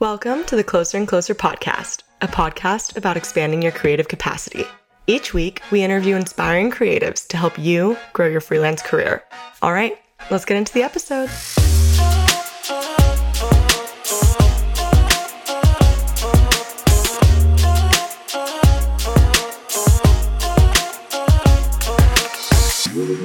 Welcome to the Closer and Closer podcast, a podcast about expanding your creative capacity. Each week, we interview inspiring creatives to help you grow your freelance career. All right, let's get into the episode.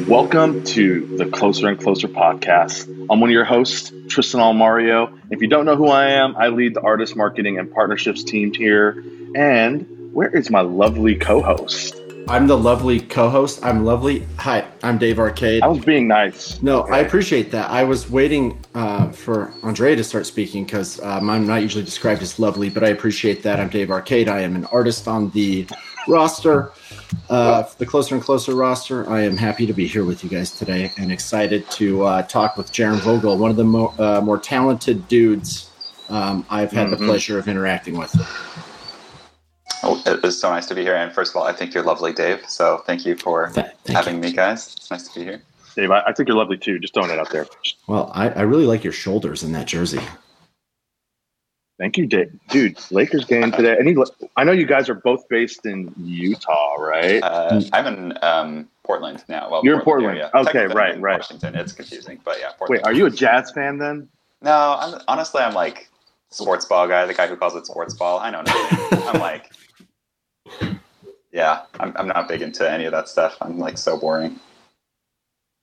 Welcome to the Closer and Closer podcast. I'm one of your hosts, Tristan Almario. If you don't know who I am, I lead the artist marketing and partnerships team here. And where is my lovely co host? I'm the lovely co-host. I'm lovely. Hi, I'm Dave Arcade. I was being nice. No, I appreciate that. I was waiting uh, for Andrea to start speaking because um, I'm not usually described as lovely, but I appreciate that. I'm Dave Arcade. I am an artist on the roster, uh, the Closer and Closer roster. I am happy to be here with you guys today and excited to uh, talk with Jarom Vogel, one of the mo- uh, more talented dudes um, I've had Mm-hmm. the pleasure of interacting with. Oh, it is so nice to be here. And first of all, I think you're lovely, Dave. So thank you for Th- thank having you. me, guys. It's nice to be here. Dave, I, I think you're lovely too. Just throwing it out there. Well, I, I really like your shoulders in that jersey. Thank you, Dave. Dude, Lakers game today. Any, I know you guys are both based in Utah, right? Uh, I'm in um, Portland now. Well, You're in Portland. area. Okay, right, right. Washington. It's confusing, but yeah, Portland. Wait, are you a Jazz fan then? No, I'm, honestly, I'm like sports ball guy. The guy who calls it sports ball. I know nothing. I'm like, yeah, I'm, I'm not big into any of that stuff. I'm like so boring.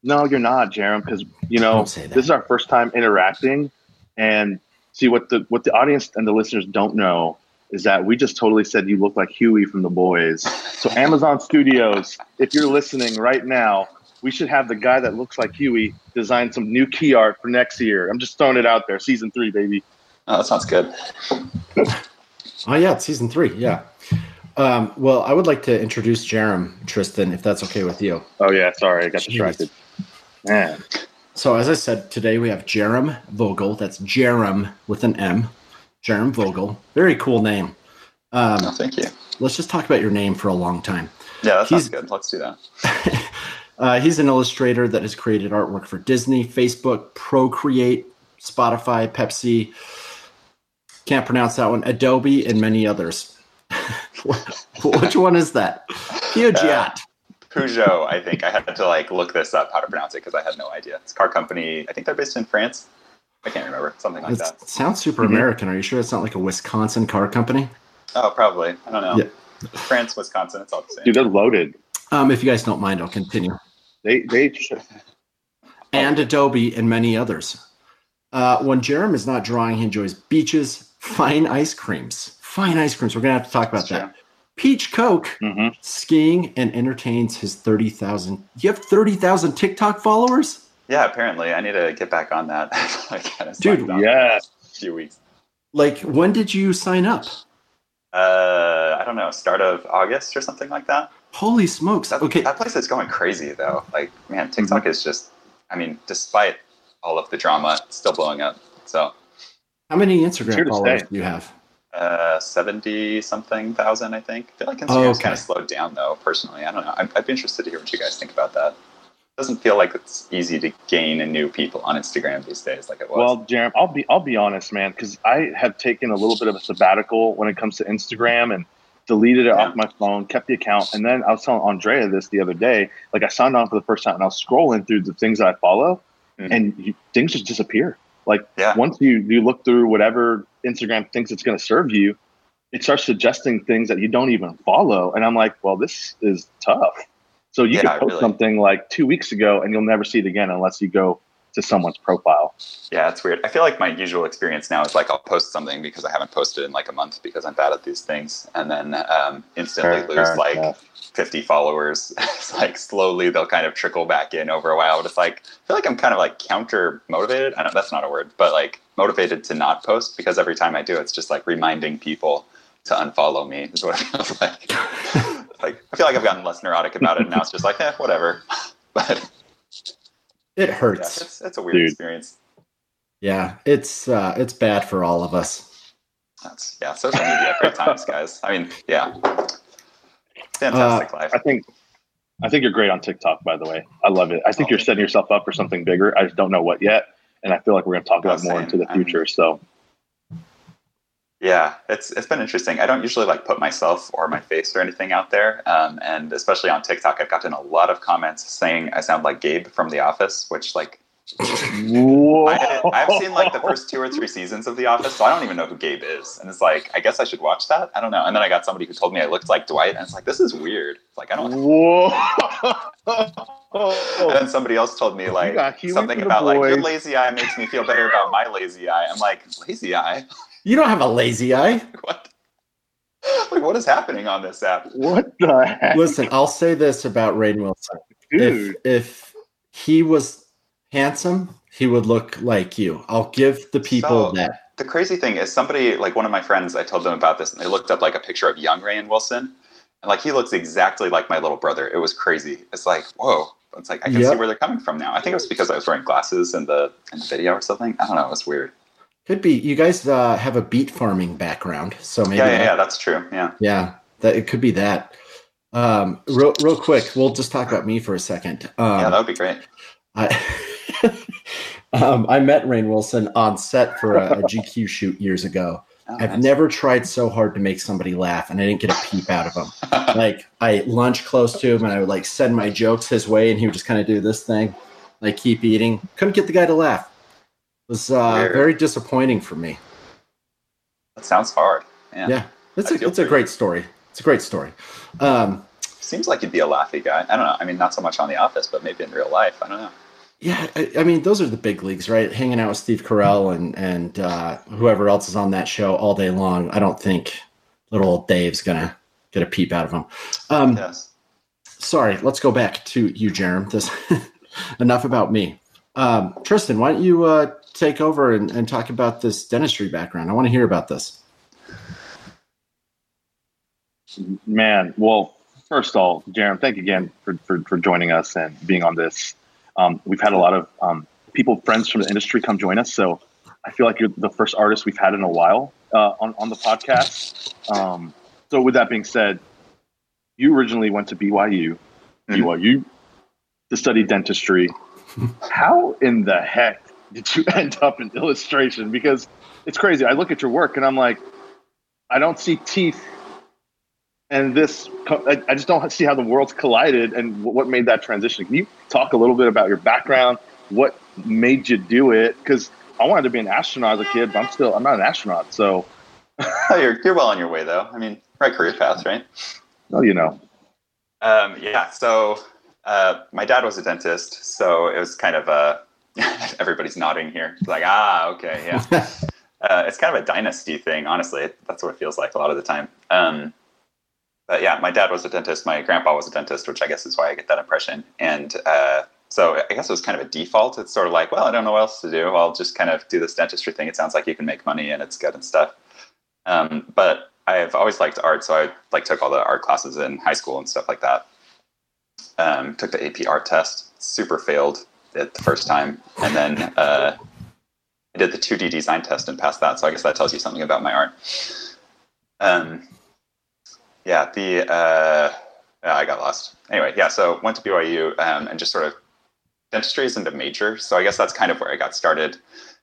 No, you're not, Jarom, because you know Don't say that. this is our first time interacting, and see what the what the audience and the listeners don't know is that we just totally said you look like Hughie from the Boys. So Amazon Studios, if you're listening right now, we should have the guy that looks like Hughie design some new key art for next year. I'm just throwing it out there, season three, baby. Oh, that sounds good. Oh yeah, it's season three. Yeah. Um, well, I would like to introduce Jarom Tristan, if that's okay with you. Oh yeah, sorry, I got Jeez. distracted. Man, So, as I said today, we have Jarom Vogel. That's Jarom with an M. Jarom Vogel. Very cool name. Oh, Um, thank you. let's just talk about your name for a long time. Yeah, that sounds He's- good. Let's do that. Uh, he's an illustrator that has created artwork for Disney, Facebook, Procreate, Spotify, Pepsi. Can't pronounce that one. Adobe and many others. Which one is that? Peugeot. Peugeot, I think I had to like look this up how to pronounce it because I had no idea. It's a car company. I think they're based in France. I can't remember something like It that. sounds super American. Are you sure it's not like a Wisconsin car company? Oh, probably. I don't know. Yeah. France, Wisconsin, it's all the same. dude, they're loaded. Um, if you guys don't mind, I'll continue. They they And Adobe and many others. Uh, when Jarom is not drawing, he enjoys beaches, fine ice creams. Fine ice creams. We're going to have to talk about That's that. Peach Coke, Mhm. skiing, and entertains his 30,000. You have 30,000 TikTok followers? Yeah, apparently I need to get back on that. I Dude, slacked off yes. few weeks. Like, when did you sign up? Uh, I don't know, start of August or something like that. Holy smokes. That, Okay. that place is going crazy though. Like, man, Mm-hmm. TikTok is just. I mean, despite all of the drama, it's still blowing up. So, How many Instagram followers do you have? Uh, seventy something thousand, I think. I feel like Instagram's Oh, okay. kind of slowed down though. Personally, I don't know. I'd, I'd be interested to hear what you guys think about that. It doesn't feel like it's easy to gain a new people on Instagram these days, like it was. Well, Jarom, I'll be I'll be honest, man, because I have taken a little bit of a sabbatical when it comes to Instagram and deleted it Yeah. off my phone, kept the account, and then I was telling Andrea this the other day. Like I signed on for the first time, and I was scrolling through the things that I follow, Mhm. and you, things just disappear. Like Yeah. once you you look through whatever Instagram thinks it's going to serve you, it starts suggesting things that you don't even follow, and I'm like, well, this is tough. So you Yeah, could post really. something like two weeks ago, and you'll never see it again unless you go to someone's profile. Yeah, it's weird. I feel like my usual experience now is like I'll post something because I haven't posted in like a month because I'm bad at these things, and then um, instantly Fair lose like enough. 50 followers. it's like slowly they'll kind of trickle back in over a while. But it's like I feel like I'm kind of like counter motivated. I don't. That's not a word, but like motivated to not post because every time I do, it's just like reminding people to unfollow me. Is what it feels like. like I feel like I've gotten less neurotic about it, and now it's just like eh, whatever. But It yeah, hurts. it's it's a weird Dude. experience. Yeah, it's uh, it's bad for all of us. That's yeah, social media great times, guys. I mean, yeah, fantastic life. I think I think you're great on TikTok, by the way. I love it. I think you're setting yourself up for something bigger. I just don't know what yet. And I feel like we're going to talk about Oh, more into the I'm- future. So Yeah, it's it's been interesting. I don't usually like put myself or my face or anything out there, um, and especially on TikTok, I've gotten a lot of comments saying I sound like Gabe from The Office, which like I, I've seen like the first two or three seasons of The Office, so I don't even know who Gabe is, and it's like I guess I should watch that. I don't know. And then I got somebody who told me I looked like Dwight, and it's like this is weird. It's like I don't. Whoa. And then somebody else told me like something about like your lazy eye makes me feel better about my lazy eye. I'm like lazy eye. You don't have a lazy eye. What? Like what is happening on this app? what the heck? Listen, I'll say this about Rainn Wilson. Dude. If if he was handsome, he would look like you. I'll give the people So- that. The crazy thing is somebody like one of my friends. I told them about this, and they looked up like a picture of young Rainn Wilson, and like he looks exactly like my little brother. It was crazy. It's like whoa. It's like I can Yep. see where they're coming from now. I think it was because I was wearing glasses in the in the video or something. I don't know. It was weird. Could be. You guys uh, have a beet farming background, so maybe yeah, yeah, that- yeah. That's true. Yeah. Yeah, that it could be that. Um, real, real quick, we'll just talk about me for a second. Um, yeah, that would be great. I, um, I met Rainn Wilson on set for a, a GQ shoot years ago. Oh, I've nice. never tried so hard to make somebody laugh, and I didn't get a peep out of him. Like I lunch close to him, and I would like send my jokes his way, and he would just kind of do this thing, like keep eating. Couldn't get the guy to laugh. Was uh, very disappointing for me. that sounds hard. Yeah. Yeah, it's I a it's a great story. It's a great story. Um, Seems like you'd be a laughy guy. I don't know. I mean, not so much on The Office, but maybe in real life. I don't know. Yeah, I, I mean, those are the big leagues, right? Hanging out with Steve Carell and and uh, whoever else is on that show all day long. I don't think little old Dave's gonna get a peep out of him. Um, Yes. Sorry, let's go back to you, Jarom. This enough about me. Um, Tristan, why don't you uh, take over and, and talk about this dentistry background? I want to hear about this. Man, well, first of all, Jarom, thank you again for, for, for joining us and being on this. Um, we've had a lot of um, people, friends from the industry come join us. So I feel like you're the first artist we've had in a while uh, on, on the podcast. Um, so with that being said, you originally went to BYU, Mhm. BYU to study dentistry. How in the heck did you end up in illustration? Because it's crazy. I look at your work and I'm like, I don't see teeth and this, I, I just don't see how the worlds collided and what made that transition can you talk a little bit about your background what made you do it because i wanted to be an astronaut as a kid but i'm still i'm not an astronaut so Oh, you're, you're well on your way, though. I mean, right career path, right? well you know Um, yeah. So uh, my dad was a dentist, so it was kind of a everybody's nodding here. It's like, ah, okay, yeah. uh, it's kind of a dynasty thing, honestly. That's what it feels like a lot of the time. Um, but yeah, my dad was a dentist. My grandpa was a dentist, which I guess is why I get that impression. And uh, so I guess it was kind of a default. It's sort of like, well, I don't know what else to do. I'll just kind of do this dentistry thing. It sounds like you can make money and it's good and stuff. Um, but I've always liked art, so I like took all the art classes in high school and stuff like that. Um, took the AP art test, super failed it the first time, and then uh, I did the 2D design test and passed that. So I guess that tells you something about my art. Um, yeah, the uh, I got lost. Anyway, yeah, so went to BYU um, and just sort of dentistry isn't a major, so I guess that's kind of where I got started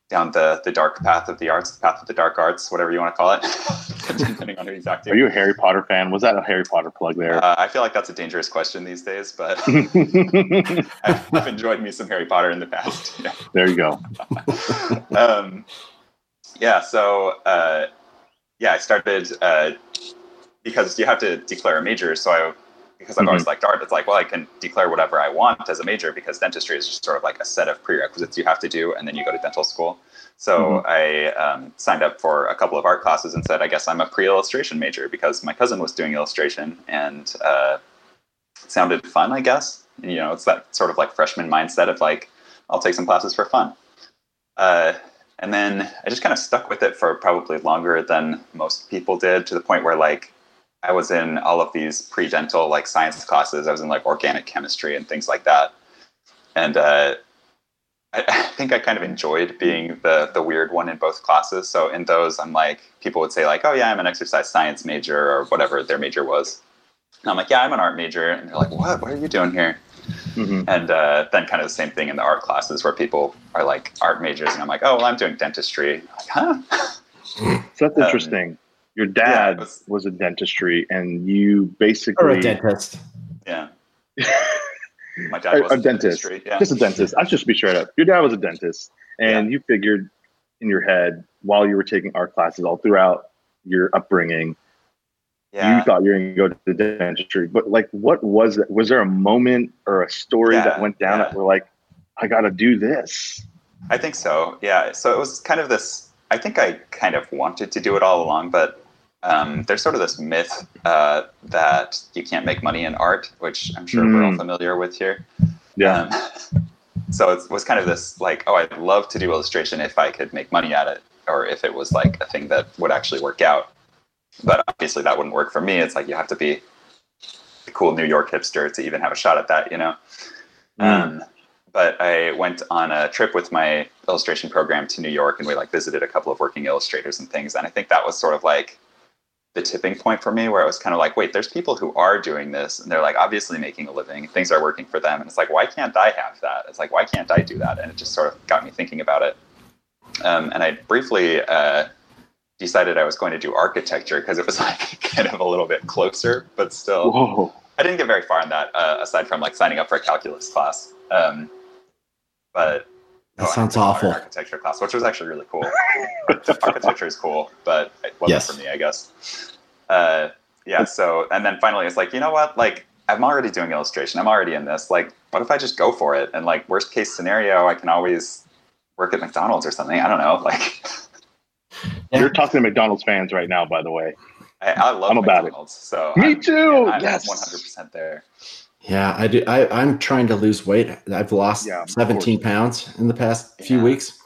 down the the dark path of the arts, the path of the dark arts, whatever you want to call it, depending on who exactly. are you a harry potter fan was that a harry potter plug there Uh, I feel like that's a dangerous question these days, but I've, I've enjoyed me some Harry Potter in the past. Yeah. there you go um, yeah, so uh, yeah, I started uh, because you have to declare a major. So I, because I've always liked art, it's like, well, I can declare whatever I want as a major because dentistry is just sort of like a set of prerequisites you have to do, and then you go to dental school. So I um, signed up for a couple of art classes and said, I guess I'm a pre-illustration major because my cousin was doing illustration and uh, sounded fun, I guess. You know, it's that sort of like freshman mindset of like, I'll take some classes for fun. Uh, and then I just kind of stuck with it for probably longer than most people did to the point where like I was in all of these pre-dental like science classes. I was in like organic chemistry and things like that. And uh, I, I think I kind of enjoyed being the the weird one in both classes. So in those, I'm like people would say like, "Oh yeah, I'm an exercise science major" or whatever their major was. And I'm like, "Yeah, I'm an art major," and they're like, "What? What are you doing here?" Mhm. And uh, then kind of the same thing in the art classes where people are like art majors, and I'm like, oh, well, I'm doing dentistry. Like, huh? So that's Um, interesting. Your dad it was- was a dentistry, and you basically Or basically a dentist. Yeah. My dad a, was a in dentist, Yeah. just a dentist. I should be straight up. Your dad was a dentist, and you figured in your head while you were taking art classes all throughout your upbringing, yeah. you thought you were going to go to the dentistry. But like, what was it? Was there a moment or a story Yeah, that went down yeah. that were like, I got to do this? I think so. Yeah. So it was kind of this. I think I kind of wanted to do it all along, but um, there's sort of this myth uh, that you can't make money in art, which I'm sure we're all Mm. familiar with here. Yeah. Um, so it was kind of this like, oh, I'd love to do illustration if I could make money at it, or if it was like a thing that would actually work out. But obviously, that wouldn't work for me. It's like you have to be a cool New York hipster to even have a shot at that, you know. Mm. Um, but I went on a trip with my illustration program to New York, and we like visited a couple of working illustrators and things. And I think that was sort of like the tipping point for me, where it was kind of like, wait, there's people who are doing this, and they're like obviously making a living, things are working for them, and it's like, why can't I have that? It's like, why can't I do that? And it just sort of got me thinking about it. Um, and I briefly uh, decided I was going to do architecture because it was like kind of a little bit closer, but still. Whoa. I didn't get very far in that, uh, aside from like signing up for a calculus class. Um, but That oh, sounds awful. Architecture class, which was actually really cool. architecture is cool, but it wasn't Yes. for me, I guess. Uh, yeah. So, and then finally, it's like, you know what? Like, I'm already doing illustration. I'm already in this. Like, what if I just go for it? And like, worst case scenario, I can always work at McDonald's or something. I don't know. Like, Yeah. You're talking to McDonald's fans right now, by the way. I, I love I'm about it. McDonald's. So Me I'm- too. I'm yes. 100% there. Yeah, I do. I, I'm trying to lose weight. I've lost Yeah, of 17 pounds in the past few Yeah. weeks.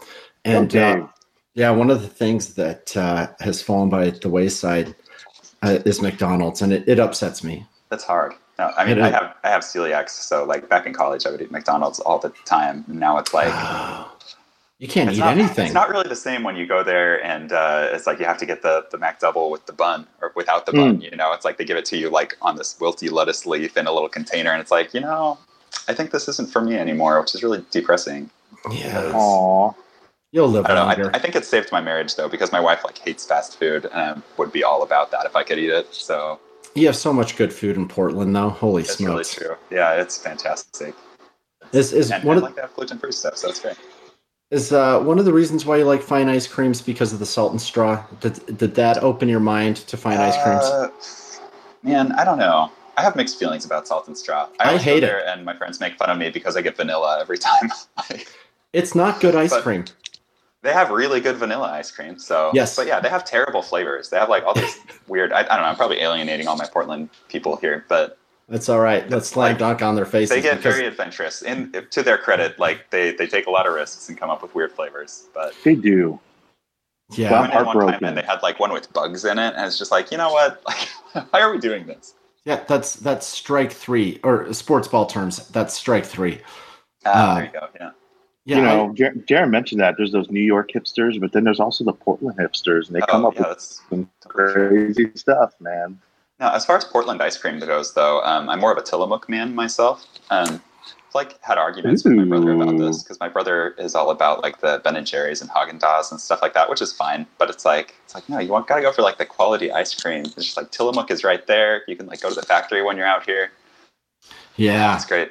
And Okay. uh, yeah, one of the things that uh, has fallen by the wayside uh, is McDonald's, and it, it upsets me. That's hard. No, I mean, I have I have celiacs, so like back in college, I would eat McDonald's all the time. And now it's like you can't it's eat not, anything. It's not really the same when you go there, and uh, it's like you have to get the the Mac double with the bun or without the Hmm. bun. You know, it's like they give it to you like on this wilty lettuce leaf in a little container, and it's like you know, I think this isn't for me anymore, which is really depressing. yeah, Aw. you'll live I don't know. longer. I, I think it saved my marriage though, because my wife like hates fast food, and would be all about that if I could eat it. So you have so much good food in Portland, though. Holy it's really true. Yeah, it's fantastic. Is is And one I of like to gluten free stuff, so it's great. Is uh, one of the reasons why you like fine ice creams because of the salt and straw? Did did that open your mind to fine ice creams? Uh, man, I don't know. I have mixed feelings about salt and straw. I always hate it. And my friends make fun of me because I get vanilla every time. It's not good ice but- cream. they have really good vanilla ice cream. So Yes. but yeah, they have terrible flavors. They have like all these weird. I, I don't know. I'm probably alienating all my Portland people here, but That's all right. Let's slam like, dunk on their faces. they get because- very adventurous. And to their credit, like they they take a lot of risks and come up with weird flavors. But They do. yeah. I went in one time and they had like one with bugs in it, and it's just like you know what? Like, why are we doing this? Yeah, that's that's strike three or sports ball terms. That's strike three. Ah, Uh, there you go. Yeah. Yeah, you know, Jar- Jarom mentioned that there's those New York hipsters, but then there's also the Portland hipsters, and they come Oh, up yeah, with some crazy stuff, man. Now, as far as Portland ice cream goes, though, um, I'm more of a Tillamook man myself. Um, I've like had arguments with my brother about this because my brother is all about like the Ben and Jerry's and Haagen Dazs and stuff like that, which is fine. But it's like it's like no, you want gotta go for like the quality ice cream. It's just like Tillamook is right there. You can like go to the factory when you're out here. yeah. It's great.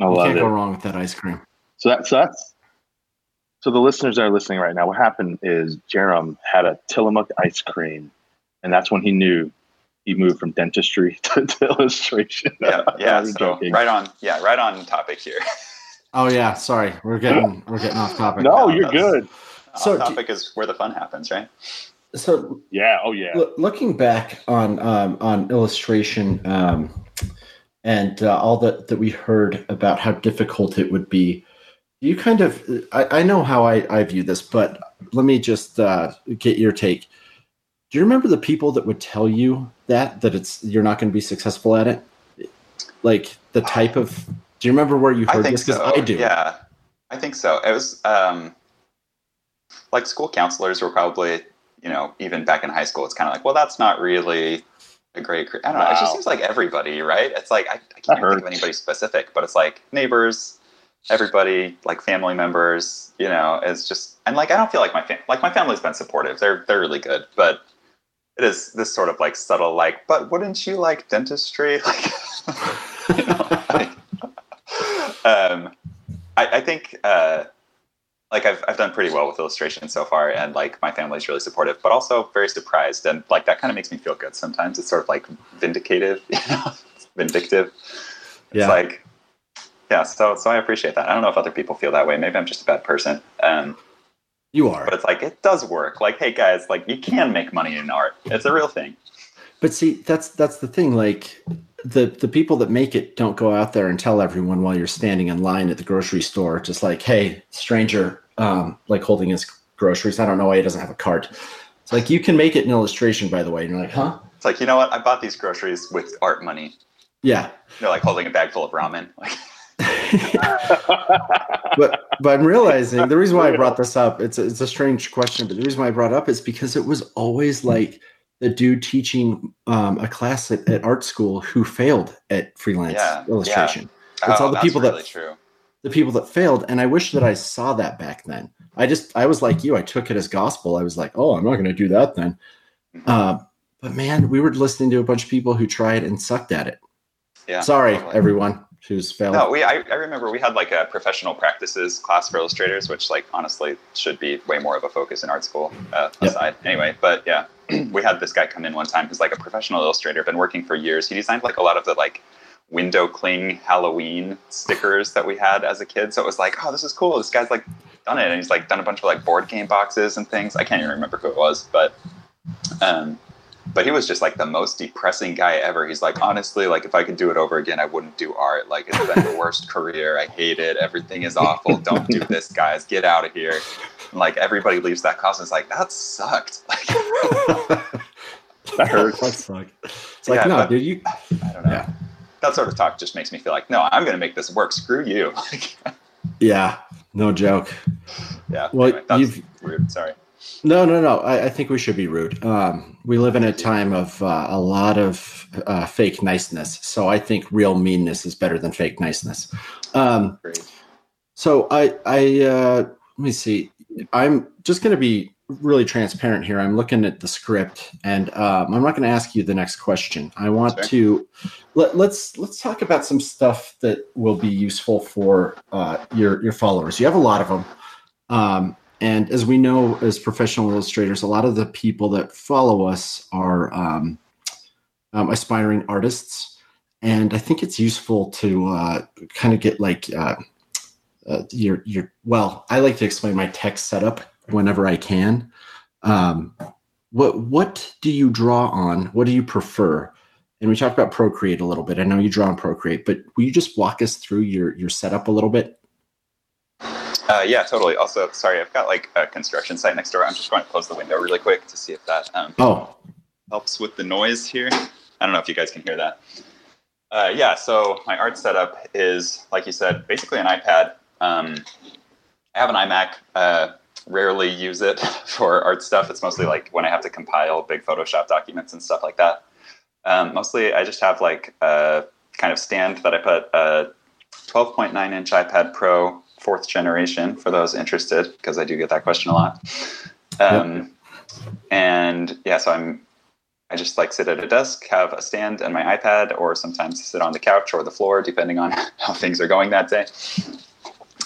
I You love can't it. go wrong with that ice cream. So that so that's so the listeners that are listening right now. What happened is Jarom had a Tillamook ice cream, and that's when he knew he moved from dentistry to, to illustration. Yeah, yeah. So right on. Yeah, right on topic here. Oh yeah, sorry, we're getting we're getting off topic. No, No, you're that's- good. So On do- topic is where the fun happens, right? So Yeah. Oh yeah. Loo- looking back on um, on illustration um, and uh, all that that we heard about how difficult it would be, you kind of I, I know how I, I view this, but let me just uh, get your take. Do you remember the people that would tell you that that it's you're not going to be successful at it? Like the type of. Do you remember where you I heard think this? Because so. I do. Yeah, I think so. It was um, like school counselors were probably, you know, even back in high school, it's kind of like, well, that's not really a great. I don't know. It just seems like everybody, right? It's like I, I can't even think of anybody specific, but it's like neighbors, everybody, like family members, you know, is just and like I don't feel like my fam- like my family's been supportive. They're they're really good, but it is this sort of like subtle like, but wouldn't you like dentistry? Like, you know, like, um, I, I think uh, like I've I've done pretty well with illustration so far, and like my family's really supportive, but also very surprised, and like that kind of makes me feel good. Sometimes it's sort of like vindicative, you know, vindictive. It's Yeah. like yeah, so so I appreciate that. I don't know if other people feel that way. Maybe I'm just a bad person. Um, You are. but it's like it does work. Like, hey guys, like you can make money in art. It's a real thing. But see, that's that's the thing. Like the the people that make it don't go out there and tell everyone while you're standing in line at the grocery store, just like, "Hey, stranger, um, like holding his groceries. I don't know why he doesn't have a cart." It's like you can make it in illustration, by the way. And you're like, "Huh? It's like you know what? I bought these groceries with art money. Yeah." They're like holding a bag full of ramen. Like, but but I'm realizing the reason why I brought this up, it's a, it's a strange question, but the reason why I brought it up is because it was always like the dude teaching um, a class at, at art school who failed at freelance Yeah, illustration. It's all the people that- true. The people that failed, and I wish that I saw that back then. I just I was like you. I took it as gospel. I was like, oh, I'm not going to do that then. Mhm. Uh, but man, we were listening to a bunch of people who tried and sucked at it. Yeah. Sorry, totally. everyone who's failed. No, we. I, I remember we had like a professional practices class for illustrators, which like honestly should be way more of a focus in art school. Uh, Yep. aside, anyway. But yeah, we had this guy come in one time who's like a professional illustrator, been working for years. He designed like a lot of the like window cling Halloween stickers that we had as a kid. So it was like, oh, this is cool. This guy's like done it, and he's like done a bunch of like board game boxes and things. I can't even remember who it was, but um, but he was just like the most depressing guy ever. He's like, honestly, like if I could do it over again, I wouldn't do art. Like it's been the worst career. I hate it. Everything is awful. Don't do this, guys. Get out of here. And, like everybody leaves that class and is like, that sucked. Like That hurts. That sucked. It's like, Yeah, no, but- dude, you I don't know. Yeah. That sort of talk just makes me feel like, no, I'm gonna make this work. Screw you. Yeah, no joke. yeah. Well, anyway, that's you've- rude. Sorry. No, no, no. I, I think we should be rude. Um, we live in a time of uh, a lot of uh, fake niceness, so I think real meanness is better than fake niceness. Um, Great. so I, I uh, let me see. I'm just going to be really transparent here. I'm looking at the script, and um, I'm not going to ask you the next question. I want Sure. to let, let's let's talk about some stuff that will be useful for uh, your your followers. You have a lot of them. Um, and as we know, as professional illustrators, a lot of the people that follow us are um, um, aspiring artists, and I think it's useful to uh, kind of get like uh, uh, your your. Well, I like to explain my tech setup whenever I can. Um, what what do you draw on? What do you prefer? And we talked about Procreate a little bit. I know you draw on Procreate, but will you just walk us through your your setup a little bit? Uh, yeah, totally. Also, sorry, I've got like a construction site next door. I'm just going to close the window really quick to see if that um, Oh, helps with the noise here. I don't know if you guys can hear that. Uh, yeah, so my art setup is, like you said, basically an iPad. Um, I have an iMac. Uh, rarely use it for art stuff. It's mostly like when I have to compile big Photoshop documents and stuff like that. Um, mostly, I just have like a kind of stand that I put a 12.9 inch iPad Pro fourth generation for those interested, because I do get that question a lot. Um, And yeah, so I'm I just like sit at a desk, have a stand and my iPad, or sometimes sit on the couch or the floor, depending on how things are going that day.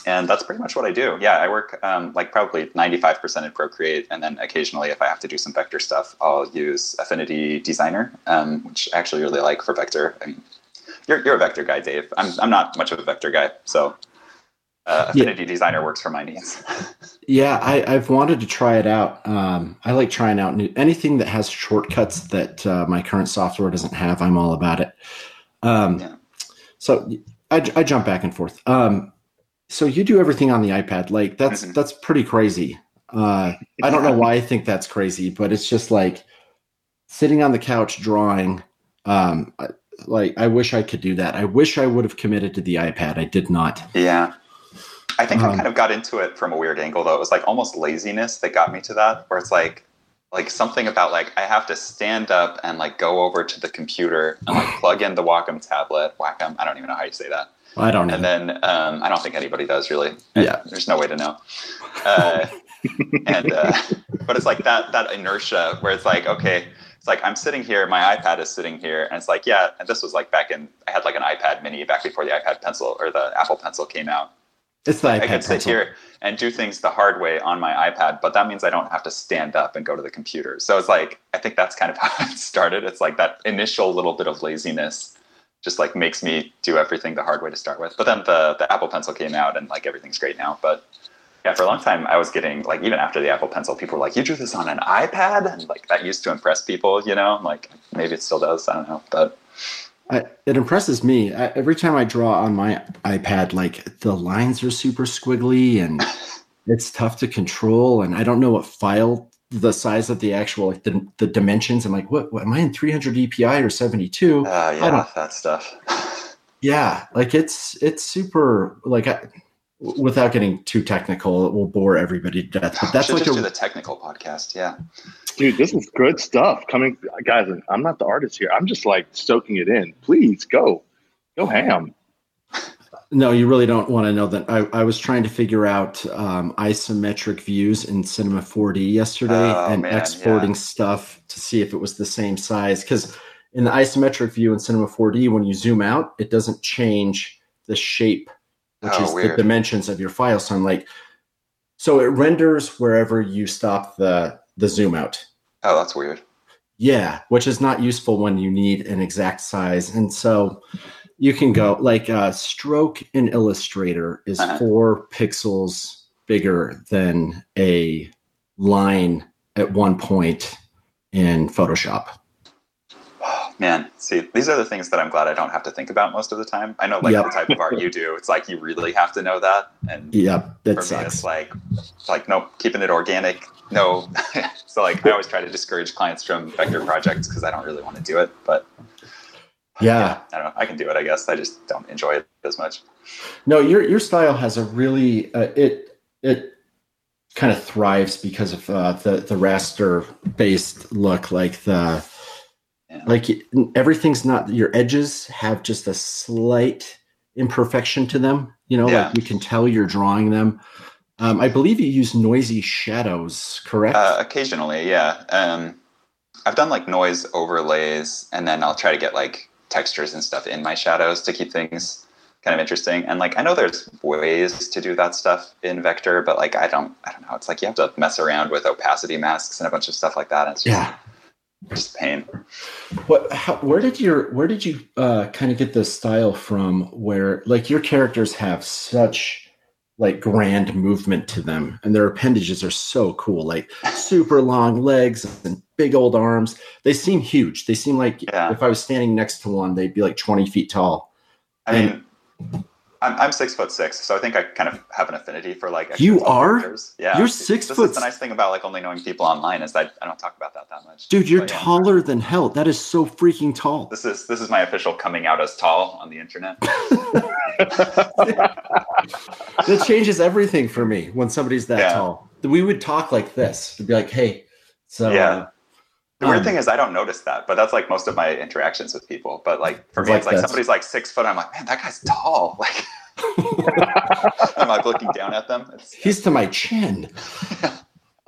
And that's pretty much what I do. Yeah, I work um, like probably 95% in Procreate, and then occasionally, if I have to do some vector stuff, I'll use Affinity Designer, um, which I actually really like for vector. I mean, you're, you're a vector guy, Dave. I'm, I'm not much of a vector guy, so uh, Yeah. Affinity Designer works for my needs. Yeah, I, I've wanted to try it out. Um, I like trying out new, anything that has shortcuts that uh, my current software doesn't have. I'm all about it. Um, Yeah. So I, I jump back and forth. Um, so you do everything on the iPad. Like that's Mhm. that's pretty crazy. Uh, I don't know why I think that's crazy, but it's just like sitting on the couch drawing. Um, like I wish I could do that. I wish I would have committed to the iPad. I did not. Yeah. I think I Um, kind of got into it from a weird angle though. It was like almost laziness that got me to that, where it's like like something about like I have to stand up and like go over to the computer and like plug in the Wacom tablet. Wacom, I don't even know how you say that. I don't know. And then um, I don't think anybody does really. Yeah. There's no way to know. Uh, and uh, but it's like that that inertia where it's like okay, like I'm sitting here, my iPad is sitting here, and it's like yeah, and this was like back in I had like an iPad Mini back before the iPad Pencil or the Apple Pencil came out. It's the iPad I could sit Pencil. here and do things the hard way on my iPad, but that means I don't have to stand up and go to the computer. So it's like I think that's kind of how it started. It's like that initial little bit of laziness just like makes me do everything the hard way to start with. But then the the Apple Pencil came out and like everything's great now. But yeah, for a long time I was getting like even after the Apple Pencil, people were like, "You drew this on an iPad," and like that used to impress people. You know, like maybe it still does. I don't know, but I, it impresses me I, every time I draw on my iPad. Like the lines are super squiggly and it's tough to control, and I don't know what file the size of the actual like the, the dimensions. I'm like, what, what am I in 300 DPI or 72? uh, I yeah, don't- that stuff. Yeah, like it's it's super like I, without getting too technical, it will bore everybody to death. But that's Should like just a do the technical podcast. Yeah. Dude, this is good stuff coming, guys. I'm not the artist here. I'm just like soaking it in. Please go, go ham. No, you really don't want to know that. I, I was trying to figure out um, isometric views in Cinema 4D yesterday Oh, and man, exporting yeah. stuff to see if it was the same size. Because in the isometric view in Cinema 4D, when you zoom out, it doesn't change the shape, which Oh, is the dimensions of your file. So I'm like, so it renders wherever you stop the the zoom out. Oh, that's weird. Yeah, which is not useful when you need an exact size. And so you can go like uh, stroke in Illustrator is Uh-huh. four pixels bigger than a line at one point in Photoshop. Man, see, these are the things that I'm glad I don't have to think about most of the time. I know, like Yep. the type of art you do, it's like you really have to know that. And Yep, that for me, sucks. it's like, it's like, nope, keeping it organic. No, so like I always try to discourage clients from vector projects because I don't really want to do it. But yeah. I don't know, I can do it. I guess I just don't enjoy it as much. No, your your style has a really uh, it it kind of thrives because of uh, the the raster based look, like the Yeah. Like everything's not your edges have just a slight imperfection to them. You know, Yeah. like you can tell you're drawing them. Um, I believe you use noisy shadows, correct? Uh, occasionally, yeah. Um, I've done like noise overlays, and then I'll try to get like textures and stuff in my shadows to keep things kind of interesting. And like I know there's ways to do that stuff in Vector, but like I don't, I don't know. It's like you have to mess around with opacity masks and a bunch of stuff like that. And yeah. Just pain. What? How, where did your Where did you uh, kind of get this style from? Where like your characters have such like grand movement to them, and their appendages are so cool, like super long legs and big old arms. They seem huge. They seem like Yeah. if I was standing next to one, they'd be like twenty feet tall. I mean, I'm, I'm six foot six, so I think I kind of have an affinity for like. You are? characters. Yeah, You're this six is foot the nice thing about like only knowing people online is that I don't talk about that that much. Dude, you're But, yeah. taller than hell. That is so freaking tall. This is this is my official coming out as tall on the internet. That changes everything for me when somebody's that Yeah. tall. We would talk like this. It'd be like, "Hey, so Yeah. Uh, The weird um, thing is I don't notice that, but that's like most of my interactions with people. But like for me, like it's like this. somebody's like six foot. I'm like, man, that guy's tall. Like I'm like looking down at them. It's, he's to my chin."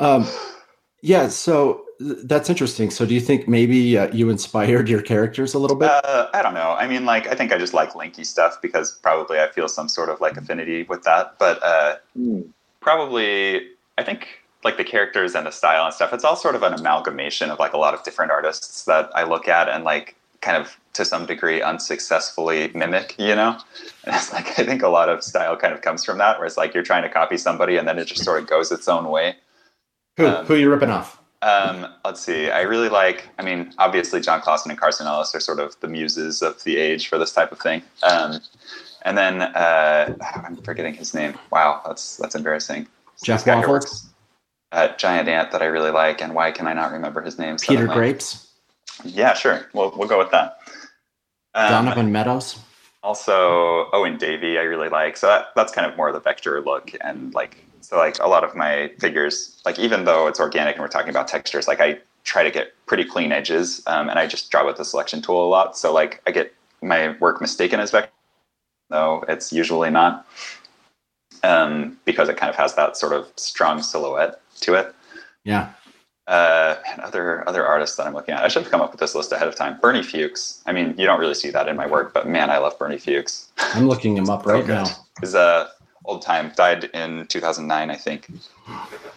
Um, yeah, so th- that's interesting. So, do you think maybe uh, you inspired your characters a little bit? Uh, I don't know. I mean, like, I think I just like linky stuff because probably I feel some sort of like affinity with that. But uh, Hmm. probably, I think like the characters and the style and stuff, it's all sort of an amalgamation of like a lot of different artists that I look at and like kind of to some degree unsuccessfully mimic, you know? And it's like, I think a lot of style kind of comes from that, where it's like you're trying to copy somebody and then it just sort of goes its own way. who um, who you ripping off? Um, let's see. I really like. I mean, obviously, Jon Klassen and Carson Ellis are sort of the muses of the age for this type of thing. Um, and then uh, I'm forgetting his name. Wow, that's that's embarrassing. Jeff This guy who Waffle? works at Giant Ant that I really like, and why can I not remember his name? Peter suddenly? Grapes, Yeah, sure. We'll we'll go with that. Um, Donovan Meadows. also Owen Davey I really like. So that, that's kind of more the vector look and like so like a lot of my figures like even though it's organic and we're talking about textures like I try to get pretty clean edges um, and I just draw with the selection tool a lot. So like I get my work mistaken as vector though it's usually not, um, because it kind of has that sort of strong silhouette to it. Yeah. Uh, and other other artists that I'm looking at. I should have come up with this list ahead of time. Bernie Fuchs. I mean, you don't really see that in my work, but man, I love Bernie Fuchs. I'm looking him up right now. Is a old time died in 2009, I think.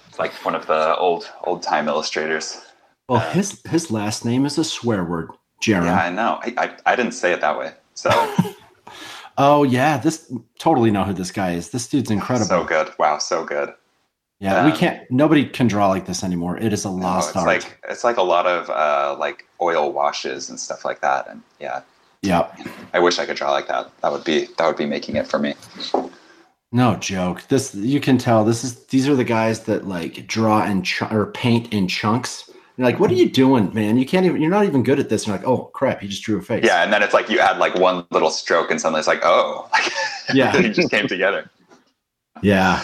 It's like one of the old old time illustrators. Well, his his last name is a swear word, Jarom. Yeah, I know. I, I, I didn't say it that way. So Oh yeah, this totally know who this guy is. This dude's incredible. so good. Wow, so good. Yeah, we um, can't. Nobody can draw like this anymore. It is a No, lost it's art. like it's like a lot of uh, like oil washes and stuff like that. And yeah, yeah, I wish I could draw like that. That would be that would be making it for me. no joke. This you can tell. This is these are the guys that like draw and ch- or paint in chunks. You're like, what are you doing, man? You can't even. You're not even good at this. And you're like, oh crap, he just drew a face. Yeah, and then it's like you add like one little stroke, and suddenly it's like, oh, Yeah. it just came together. yeah.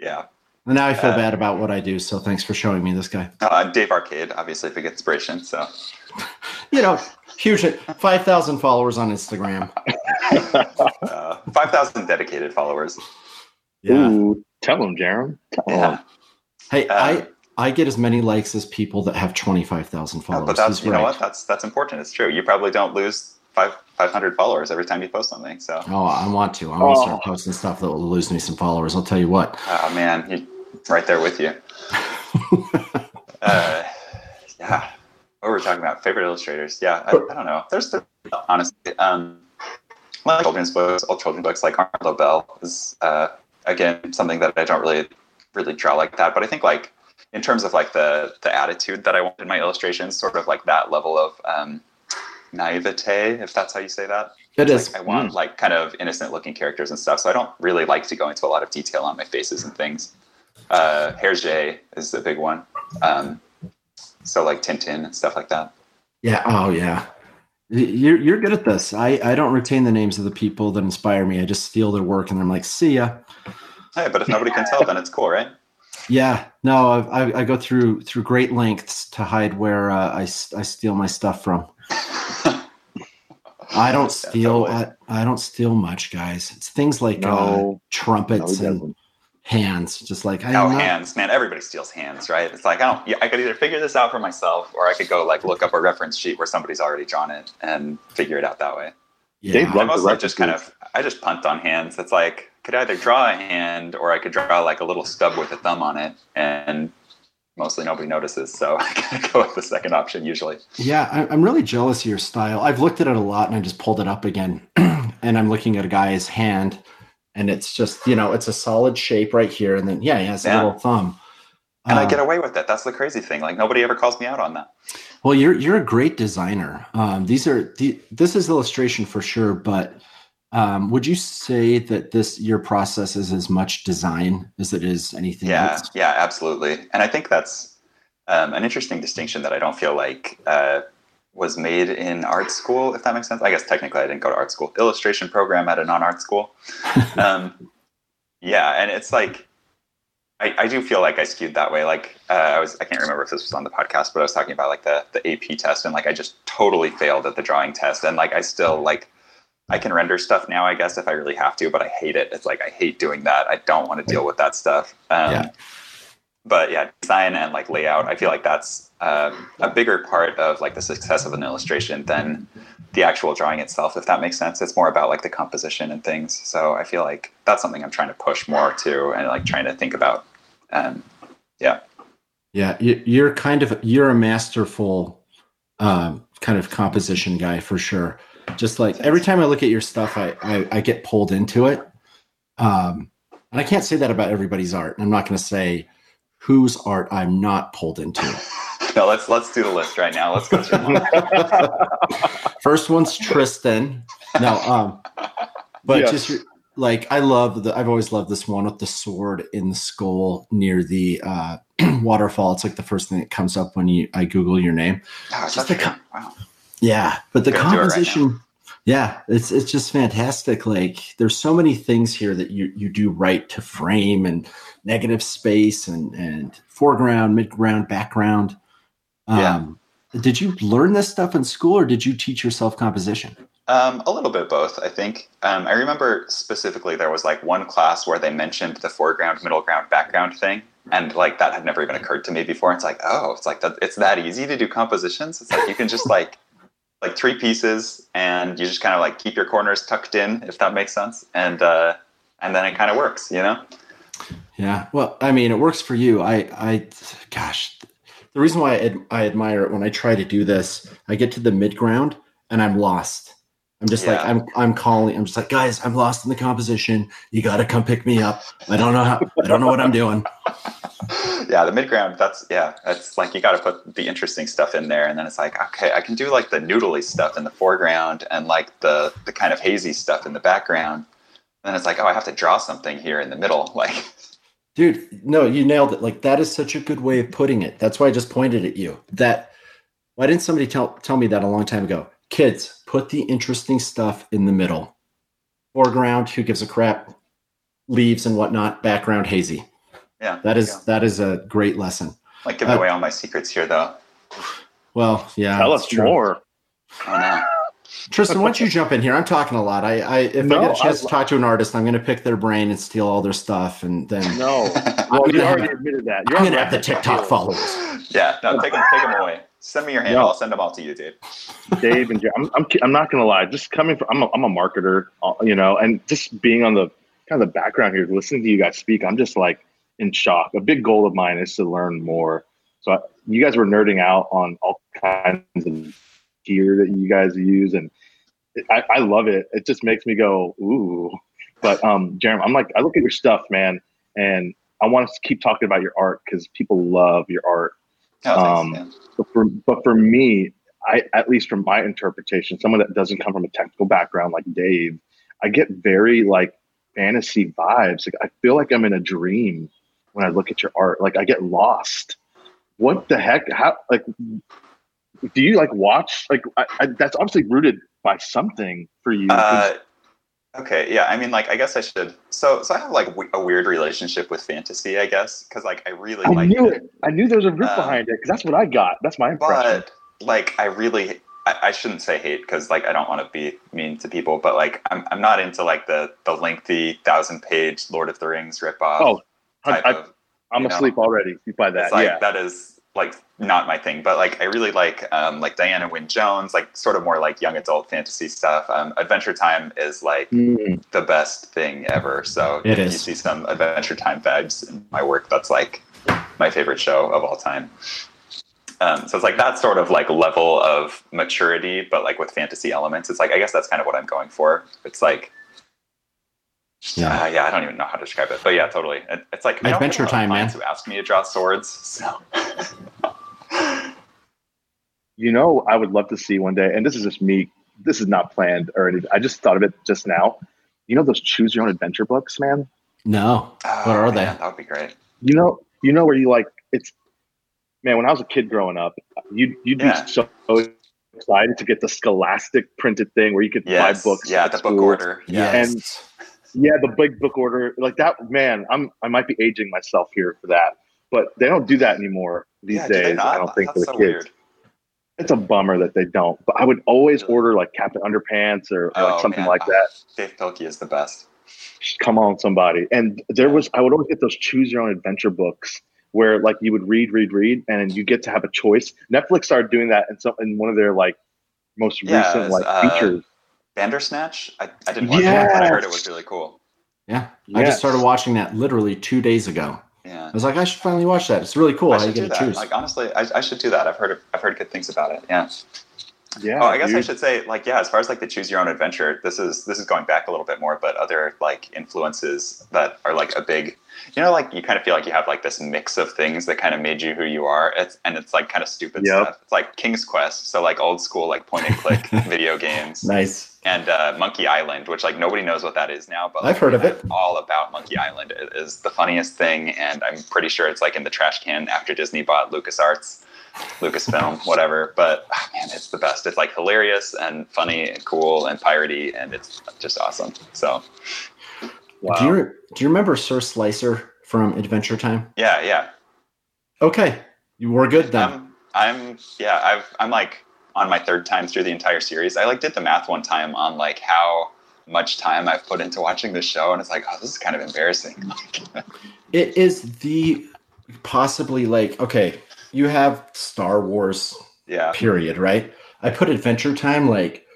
Yeah. And now I feel Uh, bad about what I do. So thanks for showing me this guy. Uh, Dave Arcade, obviously, big inspiration. So You know, huge. Five thousand followers on Instagram. uh, five thousand dedicated followers. Yeah. Ooh, tell them, Jarom. Tell him. Yeah. Hey, Uh, I I get as many likes as people that have twenty five thousand No, followers. but that's He's you know what that's that's important. It's true. You probably don't lose five five hundred followers every time you post something. So Oh, I want to. I want to start Oh. posting stuff that will lose me some followers. I'll tell you what. oh man, you, right there with you. Uh, yeah. What were we talking about? Favorite illustrators? Yeah, I, I don't know. There's the honestly, um, like children's books, old children's books, like Arlo Bell is uh, again something that I don't really really draw like that. But I think like in terms of like the the attitude that I want in my illustrations, sort of like that level of um, naivete, if that's how you say that. It is. Like, I want like kind of innocent looking characters and stuff. So I don't really like to go into a lot of detail on my faces and things. Uh, Hergé is the big one. Um, so like Tintin and stuff like that. Yeah. Oh, yeah. You're you're good at this. I I don't retain the names of the people that inspire me. I just steal their work and I'm like, see ya. Hey, but if nobody can tell, then it's cool, right? Yeah. No, I, I, I go through through great lengths to hide where uh, I steal my stuff from. I don't steal. I, I don't steal much, guys. It's things like uh, No, no, trumpets he and hands. Just like I No not- hands, man. Everybody steals hands, right? It's like I don't. Yeah, I could either figure this out for myself, or I could go like look up a reference sheet where somebody's already drawn it and figure it out that way. Yeah. Dave I Love the mostly just kind of I just punt on hands. It's like could either draw a hand or I could draw like a little stub with a thumb on it, and mostly nobody notices. So I kind of go with the second option usually. Yeah, I- I'm really jealous of your style. I've looked at it a lot and I just pulled it up again. and I'm looking at a guy's hand and it's just, you know, it's a solid shape right here. And then, yeah, he has a little thumb. And I Uh, get away with it. That's the crazy thing. Like nobody ever calls me out on that. Well, you're you're a great designer. Um, these are the, this is illustration for sure, but um, would you say that this your process is as much design as it is anything Yeah, else? yeah, absolutely. And I think that's um, an interesting distinction that I don't feel like uh, was made in art school, if that makes sense. I guess technically I didn't go to art school. Illustration program at a non-art school. um, yeah, and it's like I, I do feel like I skewed that way. Like uh, I was, I can't remember if this was on the podcast, but I was talking about like the the AP test, and like I just totally failed at the drawing test, and like I still like I can render stuff now, I guess, if I really have to, but I hate it. It's like I hate doing that. I don't want to deal with that stuff. Um, Yeah. But yeah, design and like layout, I feel like that's um, a bigger part of like the success of an illustration than the actual drawing itself, if that makes sense. It's more about like the composition and things. So I feel like that's something I'm trying to push more to and like trying to think about. Um, yeah. Yeah, you, you're kind of you're a masterful um, kind of composition guy for sure. Just like every time I look at your stuff, I I, I get pulled into it. Um, and I can't say that about everybody's art. I'm not going to say whose art I'm not pulled into. No, let's let's do the list right now. Let's go through them. First one's Tristan. No, um, but Yes. just like I love the. I've always loved this one with the sword in the skull near the uh, waterfall. It's like the first thing that comes up when you I Google your name. Oh, Just the wow. Yeah, but the it right composition, yeah, it's it's just fantastic. Like there's so many things here that you you do right to frame and negative space and and foreground, midground, background. Yeah. Um, did you learn this stuff in school or did you teach yourself composition? Um, a little bit both, I think. Um, I remember specifically there was like one class where they mentioned the foreground, middle ground, background thing, and like that had never even occurred to me before. It's like, oh, it's like that, it's that easy to do compositions. It's like you can just like like three pieces, and you just kind of like keep your corners tucked in, if that makes sense, and uh, and then it kind of works, you know. Yeah. Well, I mean, it works for you. I, I, gosh, the reason why I, ad- I admire it when I try to do this, I get to the mid ground and I'm lost. I'm just like I'm I'm calling. I'm just like guys, I'm lost in the composition. You got to come pick me up. I don't know how. I don't know what I'm doing. yeah, the mid ground. That's yeah. It's like you got to put the interesting stuff in there, and then it's like okay, I can do like the noodly stuff in the foreground and like the the kind of hazy stuff in the background. And then it's like oh, I have to draw something here in the middle. Like Dude, no, you nailed it. Like that is such a good way of putting it. That's why I just pointed at you. That why didn't somebody tell tell me that a long time ago? Kids, put the interesting stuff in the middle. Foreground, who gives a crap? Leaves and whatnot. Background, hazy. yeah, That there you is go. that is a great lesson. like giving uh, away all my secrets here though. Well, yeah. Tell that's us true. more. Oh no. Tristan, why don't you jump in here? I'm talking a lot. I, I if No, I get a chance I- to talk to an artist, I'm going to pick their brain and steal all their stuff, and then No. Well, you gonna have- already admitted that. You're going to have the record. TikTok followers. yeah, no, take them, take them away. Send me your handle. No. I'll send them all to you, dude. Dave and Jerry. I'm, I'm, I'm not gonna lie. Just coming from, I'm a, I'm a marketer, uh, you know, and just being on the kind of the background here, listening to you guys speak, I'm just like in shock. A big goal of mine is to learn more. So I, you guys were nerding out on all kinds of gear that you guys use, and I, I love it. It just makes me go ooh. But um, Jeremy, I'm like, I look at your stuff, man, and I want to keep talking about your art because people love your art. Oh, Um, man. But for but for me, I at least from my interpretation, someone that doesn't come from a technical background like Dave, I get very like fantasy vibes. Like I feel like I'm in a dream when I look at your art. Like I get lost. What the heck? How like do you like watch like I, I, that's obviously rooted by something for you Uh, okay, yeah. I mean, like, I guess I should. So, so I have like w- a weird relationship with fantasy, I guess, because like I really I like knew it. I knew there was a root Um, behind it because that's what I got. That's my impression. but like I really, I, I shouldn't say hate because like I don't want to be mean to people, but like I'm, I'm not into like the the lengthy thousand page Lord of the Rings ripoff Oh, I, type I, of. I'm you know. asleep already by that. Like yeah. that is like not my thing, but like I really like um, like Diana Wynne Jones, like sort of more like young adult fantasy stuff. Um, Adventure Time is like Mm. the best thing ever. So It if you see some Adventure Time vibes in my work, that's like my favorite show of all time. Um, so it's like that sort of like level of maturity, but like with fantasy elements. It's like I guess that's kind of what I'm going for. It's like. Yeah. Uh, yeah, I don't even know how to describe it, but yeah, totally. It, it's like I don't Adventure get a lot of time, man. clients Who ask me to draw swords? So You know, I would love to see one day, and this is just me. This is not planned or anything. I just thought of it just now. You know those choose your own adventure books, man. No, Oh, what are man, they? That would be great. You know, you know where you like it's. Man, when I was a kid growing up, you'd you'd Yeah. be so excited to get the Scholastic printed thing where you could Yes, buy books. yeah, at the book order. Yeah, Yes. Yeah, the big book order like that. Man, I'm I might be aging myself here for that, but they don't do that anymore these yeah, days. I don't think for the so kids. weird. It's a bummer that they don't. But I would always order like Captain Underpants or, or Oh, like something man. like that. Dav Pilkey is the best. come on somebody and there was i would always get those choose your own adventure books where like you would read read read and you get to have a choice netflix started doing that in some in one of their like most Yeah, recent it's, like uh, features Bandersnatch. I, I didn't watch it, but I heard it was really cool. Yeah. I just started watching that literally two days ago. Yeah, I was like, I should finally watch that. It's really cool I how you should do get to that. choose. Like honestly, I, I should do that. I've heard I've heard good things about it. Yeah. yeah Oh, I guess I should say, like, yeah, as far as like the choose your own adventure, this is this is going back a little bit more, but other like influences that are like a big, you know, like you kind of feel like you have like this mix of things that kind of made you who you are. It's and it's like kind of stupid Yep. stuff. It's like King's Quest, so like old school like point and click video games, nice. and uh, Monkey Island, which like nobody knows what that is now, but I've heard of it. All about Monkey Island It is the funniest thing, and I'm pretty sure it's like in the trash can after Disney bought LucasArts. Lucasfilm, whatever. But ah, man, it's the best. It's like hilarious and funny and cool and piratey, and it's just awesome. So wow. Do you do you remember Sir Slicer from Adventure Time? yeah, yeah. Okay, you were good then. I'm, I'm yeah. I've I'm like on my third time through the entire series. I like did the math one time on like how much time I've put into watching this show, and it's like, oh, this is kind of embarrassing. it is the possibly like okay, you have Star Wars, yeah, period, right? I put Adventure Time like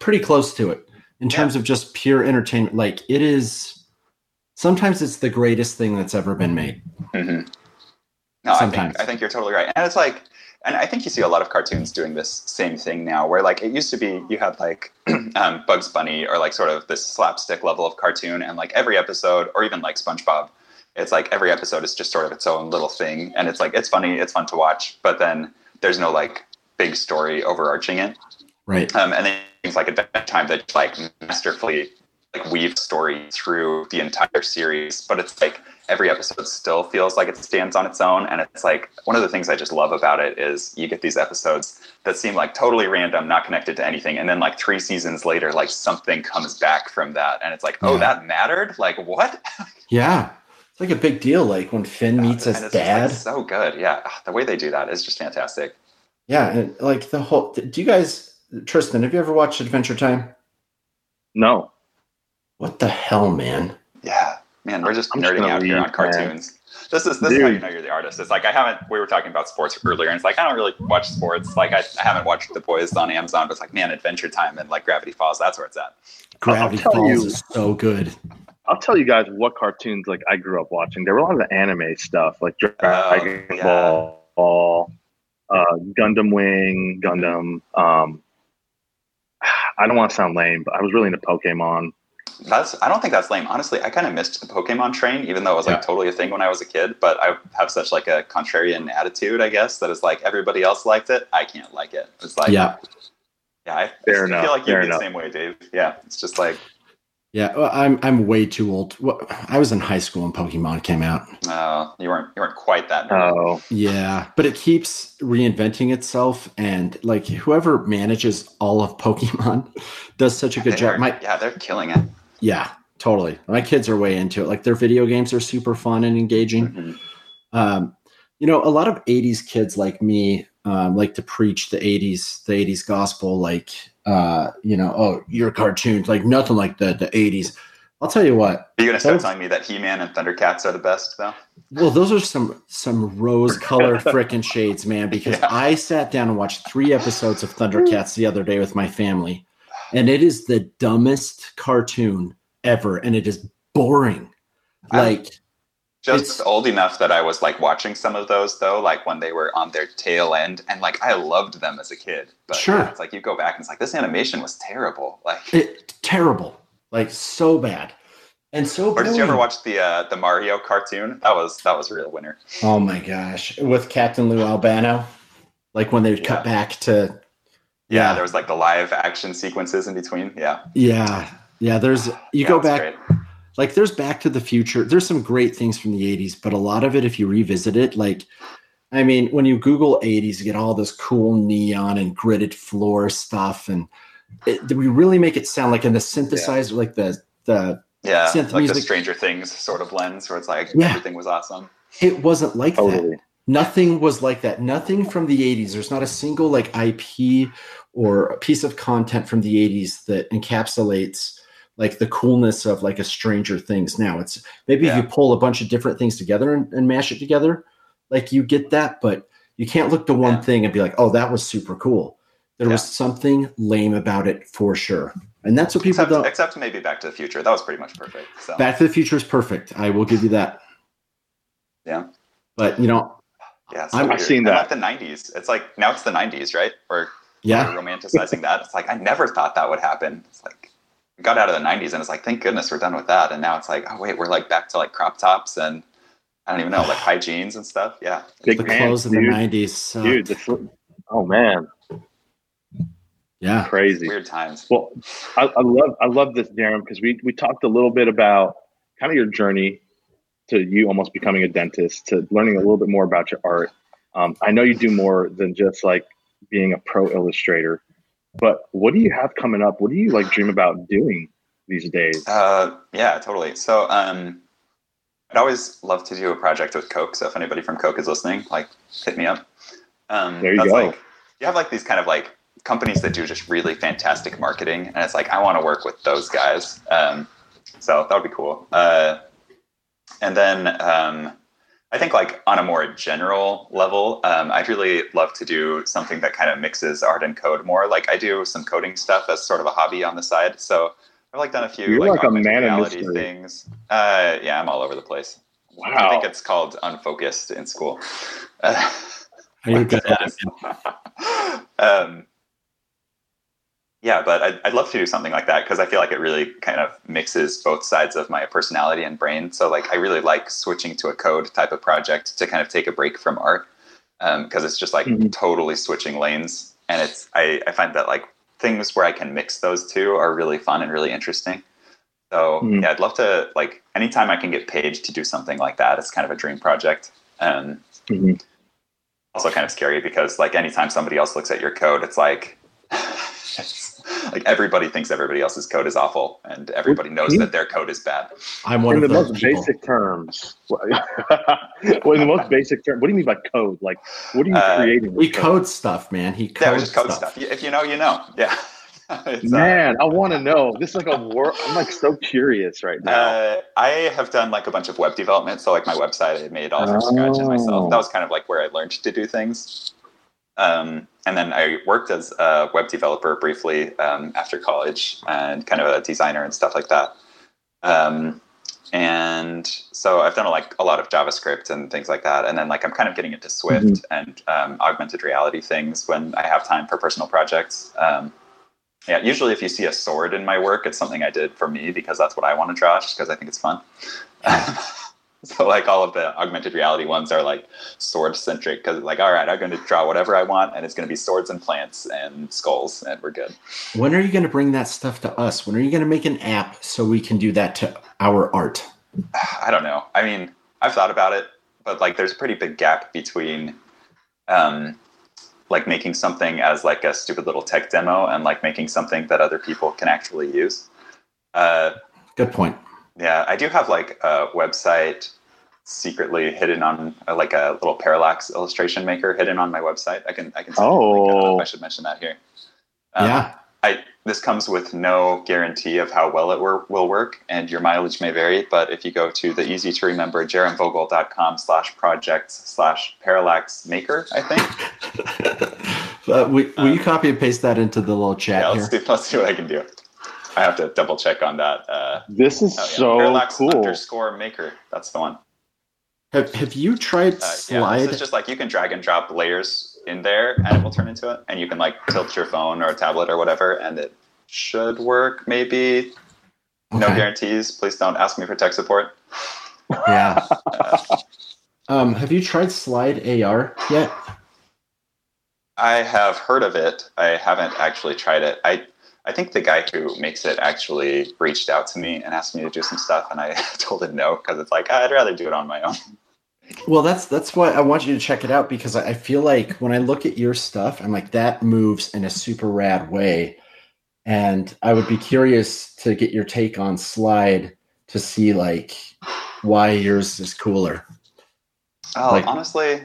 pretty close to it in terms yeah. of just pure entertainment. Like it is. Sometimes it's the greatest thing that's ever been made. Mm-hmm. No, Sometimes. I think I think you're totally right, and it's like and I think you see a lot of cartoons doing this same thing now, where like it used to be you had like um, Bugs Bunny or like sort of this slapstick level of cartoon, and like every episode, or even like SpongeBob, it's like every episode is just sort of its own little thing, and it's like it's funny, it's fun to watch, but then there's no like big story overarching it, right? Um, and then things like Adventure Time that like masterfully like weave story through the entire series, but it's like every episode still feels like it stands on its own. And it's like one of the things I just love about it is you get these episodes that seem like totally random, not connected to anything. And then like three seasons later, like something comes back from that. And it's like, oh, yeah. that mattered? Like what? yeah. It's like a big deal. Like when Finn meets his dad. Like so good. Yeah. The way they do that is just fantastic. Yeah. And like the whole, do you guys, Tristan, have you ever watched Adventure Time? No. What the hell, man? Yeah. Man, we're just I'm nerding just out here on cartoons. Man. This is this Dude. is how you know you're the artist. It's like I haven't. We were talking about sports earlier, and it's like I don't really watch sports. Like I, I haven't watched The Boys on Amazon, but it's like man, Adventure Time and like Gravity Falls. That's where it's at. Gravity Falls you, is so good. I'll tell you guys what cartoons like I grew up watching. There were a lot of the anime stuff, like Dragon oh, yeah. Ball, uh, Gundam Wing, Gundam. Um, I don't want to sound lame, but I was really into Pokemon. That's I don't think that's lame. Honestly, I kind of missed the Pokemon train, even though it was like yeah. totally a thing when I was a kid. But I have such like a contrarian attitude, I guess, that is like everybody else liked it. I can't like it. It's like yeah, yeah. I, Fair I enough. feel like you're the same way, Dave. Yeah, it's just like yeah, well, I'm I'm way too old. I was in high school when Pokemon came out. Oh, you weren't you weren't quite that. Oh, yeah, but it keeps reinventing itself, and like whoever manages all of Pokemon does such a good job. My, yeah, they're killing it. Yeah, totally. My kids are way into it. Like their video games are super fun and engaging. Mm-hmm. Um, you know, a lot of '80s kids like me um, like to preach the '80s, the '80s gospel. Like, uh, you know, oh, your cartoons, like nothing like the the '80s. I'll tell you what. Are you gonna start those, telling me that He-Man and Thundercats are the best, though? Well, those are some some rose color frickin' shades, man. Because yeah. I sat down and watched three episodes of Thundercats the other day with my family, and it is the dumbest cartoon ever, and it is boring. Like Just old enough that I was like watching some of those though, like when they were on their tail end, and like I loved them as a kid. But sure, yeah, it's like you go back and it's like this animation was terrible. Like it, terrible, like so bad. And so, or did you ever watch the uh, the Mario cartoon? That was that was a real winner. Oh my gosh, with Captain Lou Albano, like when they yeah. cut back to yeah, yeah, there was like the live action sequences in between. Yeah. Yeah. Yeah. There's, you go back. Like, there's Back to the Future. There's some great things from the 80s, but a lot of it, if you revisit it, like, I mean, when you Google 80s, you get all this cool neon and gridded floor stuff. And it, we really make it sound like in the synthesizer, yeah. like the, the, yeah, synth like music. the Stranger Things sort of lens where it's like yeah. everything was awesome. It wasn't like totally. that. Nothing was like that. Nothing from the 80s. There's not a single like IP or a piece of content from the 80s that encapsulates like the coolness of like a stranger things now it's maybe yeah. if you pull a bunch of different things together and, and, mash it together like you get that but you can't look to one yeah. thing and be like oh that was super cool there yeah. was something lame about it for sure and that's what people except, don't except maybe back to the future that was pretty much perfect so. back to the future is perfect i will give you that yeah but you know yeah, I've seen that. Like the '90s. It's like now it's the '90s, right? Or yeah romanticizing that it's like i never thought that would happen it's like we got out of the 90s and it's like thank goodness we're done with that. And now it's like oh wait we're like back to like crop tops and i don't even know like high jeans and stuff. Yeah. Big the clothes in the 90s dude the, oh man. Yeah. Crazy. Weird times. Well I, I love i love this darren because we we talked a little bit about kind of your journey to you almost becoming a dentist to learning a little bit more about your art. Um, i know you do more than just like being a pro illustrator. But what do you have coming up? What do you like dream about doing these days? Uh, yeah, totally. So um, I'd always love to do a project with Coke. So if anybody from Coke is listening, like hit me up. Um, there you go. Like, you have like these kind of like companies that do just really fantastic marketing, and it's like I want to work with those guys. Um, so that would be cool. Uh, and then um, I think like on a more general level, um, I'd really love to do something that kind of mixes art and code more. Like I do some coding stuff as sort of a hobby on the side. So I've like done a few You're like, like a man reality mystery. things. Uh, yeah, I'm all over the place. Wow. I think it's called unfocused in school. Uh, Are you good at it? um, yeah, but I'd, I'd love to do something like that because I feel like it really kind of mixes both sides of my personality and brain. So, like, I really like switching to a code type of project to kind of take a break from art because it's just like Mhm. totally switching lanes. And it's I, I find that like things where I can mix those two are really fun and really interesting. So Mhm. yeah, I'd love to like anytime I can get paid to do something like that. It's kind of a dream project. Um, Mhm. also kind of scary because like anytime somebody else looks at your code, it's like it's, like everybody thinks everybody else's code is awful, and everybody knows you- that their code is bad. I'm one in of the most people. basic terms. well, in the most basic term, what do you mean by code? Like, what are you Uh, creating? He with code? stuff, man. He Yeah, was codes just code stuff. You- If you know, you know. Yeah. It's, uh, Man, I want to know. This is like a war. I'm like so curious right now. Uh, I have done like a bunch of web development. So like my website, I made all from scratch and myself. Oh. That was kind of like where I learned to do things. Um, and then I worked as a web developer briefly um, after college and kind of a designer and stuff like that. Um, and so I've done like a lot of JavaScript and things like that. And then like I'm kind of getting into Swift Mhm. and um, augmented reality things when I have time for personal projects. Um, yeah, usually if you see a sword in my work, it's something I did for me because that's what I want to draw, just because I think it's fun. so like all of the augmented reality ones are like sword centric because like all right, I'm going to draw whatever I want, and it's going to be swords and plants and skulls, and we're good. When are you going to bring that stuff to us? When are you going to make an app so we can do that to our art? I don't know. I mean, I've thought about it, but like there's a pretty big gap between um like making something as like a stupid little tech demo and like making something that other people can actually use. Uh Good point. Yeah, I do have like a website secretly hidden on uh, like a little parallax illustration maker hidden on my website. I can I can send you a. I don't know if Oh. I should mention that here. Um, yeah. I this comes with no guarantee of how well it wor- will work, and your mileage may vary. But if you go to the easy to remember jaromvogel.com slash projects slash parallax maker, I think. Uh, will, will you copy and paste that into the little chat yeah, here? let's see, let's see what I can do. I have to double check on that. Uh, this is oh, yeah, so parallax cool. underscore maker. That's the one. Have, have you tried Uh, yeah, Slide? this is just like you can drag and drop layers in there, and it will turn into it. And you can like tilt your phone or a tablet or whatever, and it should work. Maybe no guarantees. Please don't ask me for tech support. Yeah. Uh, Um, have you tried Slide AR yet? I have heard of it. I haven't actually tried it. I I think the guy who makes it actually reached out to me and asked me to do some stuff, and I told him no because it's like I'd rather do it on my own. Well, that's that's why I want you to check it out because I feel like when I look at your stuff, I'm like that moves in a super rad way, and I would be curious to get your take on Slide to see like why yours is cooler. Oh, Like- honestly,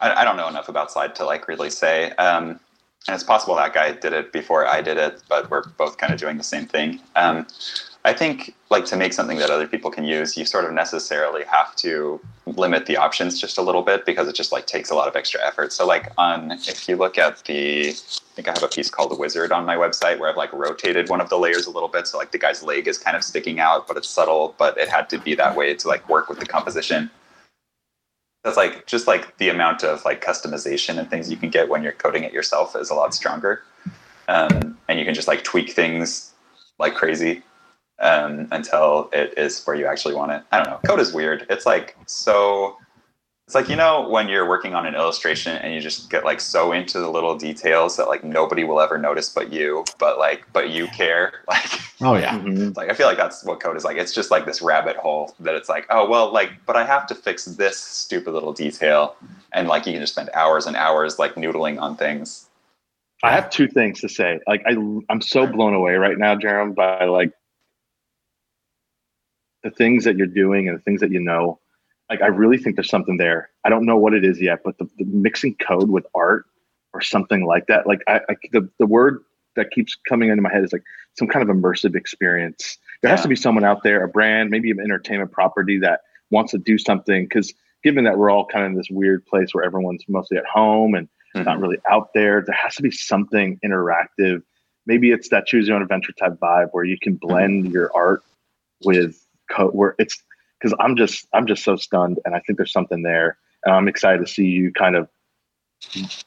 I, I don't know enough about Slide to like really say. Um, and it's possible that guy did it before I did it, but we're both kind of doing the same thing. Um, I think like to make something that other people can use, you sort of necessarily have to limit the options just a little bit because it just like takes a lot of extra effort. So like on if you look at the I think I have a piece called the wizard on my website where I've like rotated one of the layers a little bit. So like the guy's leg is kind of sticking out, but it's subtle, but it had to be that way to like work with the composition. That's like just like the amount of like customization and things you can get when you're coding it yourself is a lot stronger. Um, and you can just like tweak things like crazy um, until it is where you actually want it. I don't know. Code is weird. It's like so. It's like you know when you're working on an illustration and you just get like so into the little details that like nobody will ever notice but you, but like but you care. Like Oh yeah, Mhm. like I feel like that's what code is like. It's just like this rabbit hole that it's like, oh well, like but I have to fix this stupid little detail, and like you can just spend hours and hours like noodling on things. I have two things to say. Like I, I'm so blown away right now, Jarom, by like the things that you're doing and the things that you know. Like I really think there's something there. I don't know what it is yet, but the, the mixing code with art or something like that. Like I, I the the word that keeps coming into my head is like some kind of immersive experience. There has to be someone out there, a brand, maybe an entertainment property that wants to do something. Because given that we're all kind of in this weird place where everyone's mostly at home and Mhm. not really out there, there has to be something interactive. Maybe it's that choose your own adventure type vibe where you can blend your art with code. Where it's because I'm just I'm just so stunned, and I think there's something there, and I'm excited to see you kind of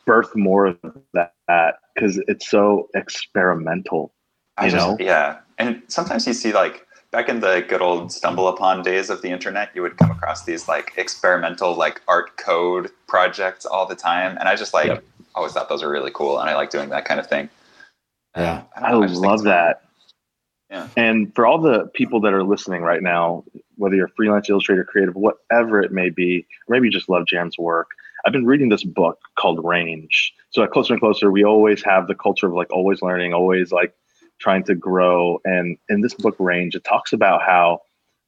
birth more of that because it's so experimental. I you just, know? yeah. And sometimes you see like back in the good old stumble upon days of the internet, you would come across these like experimental like art code projects all the time, and I just like Yep. always thought those were really cool, and I like doing that kind of thing. Yeah. I, I, don't know, just think love that. Yeah. And for all the people that are listening right now, whether you're a freelance illustrator, creative, whatever it may be, or maybe you just love Jan's work, I've been reading this book called Range. So at Closer and Closer, we always have the culture of like always learning, always like trying to grow. And in this book, Range, it talks about how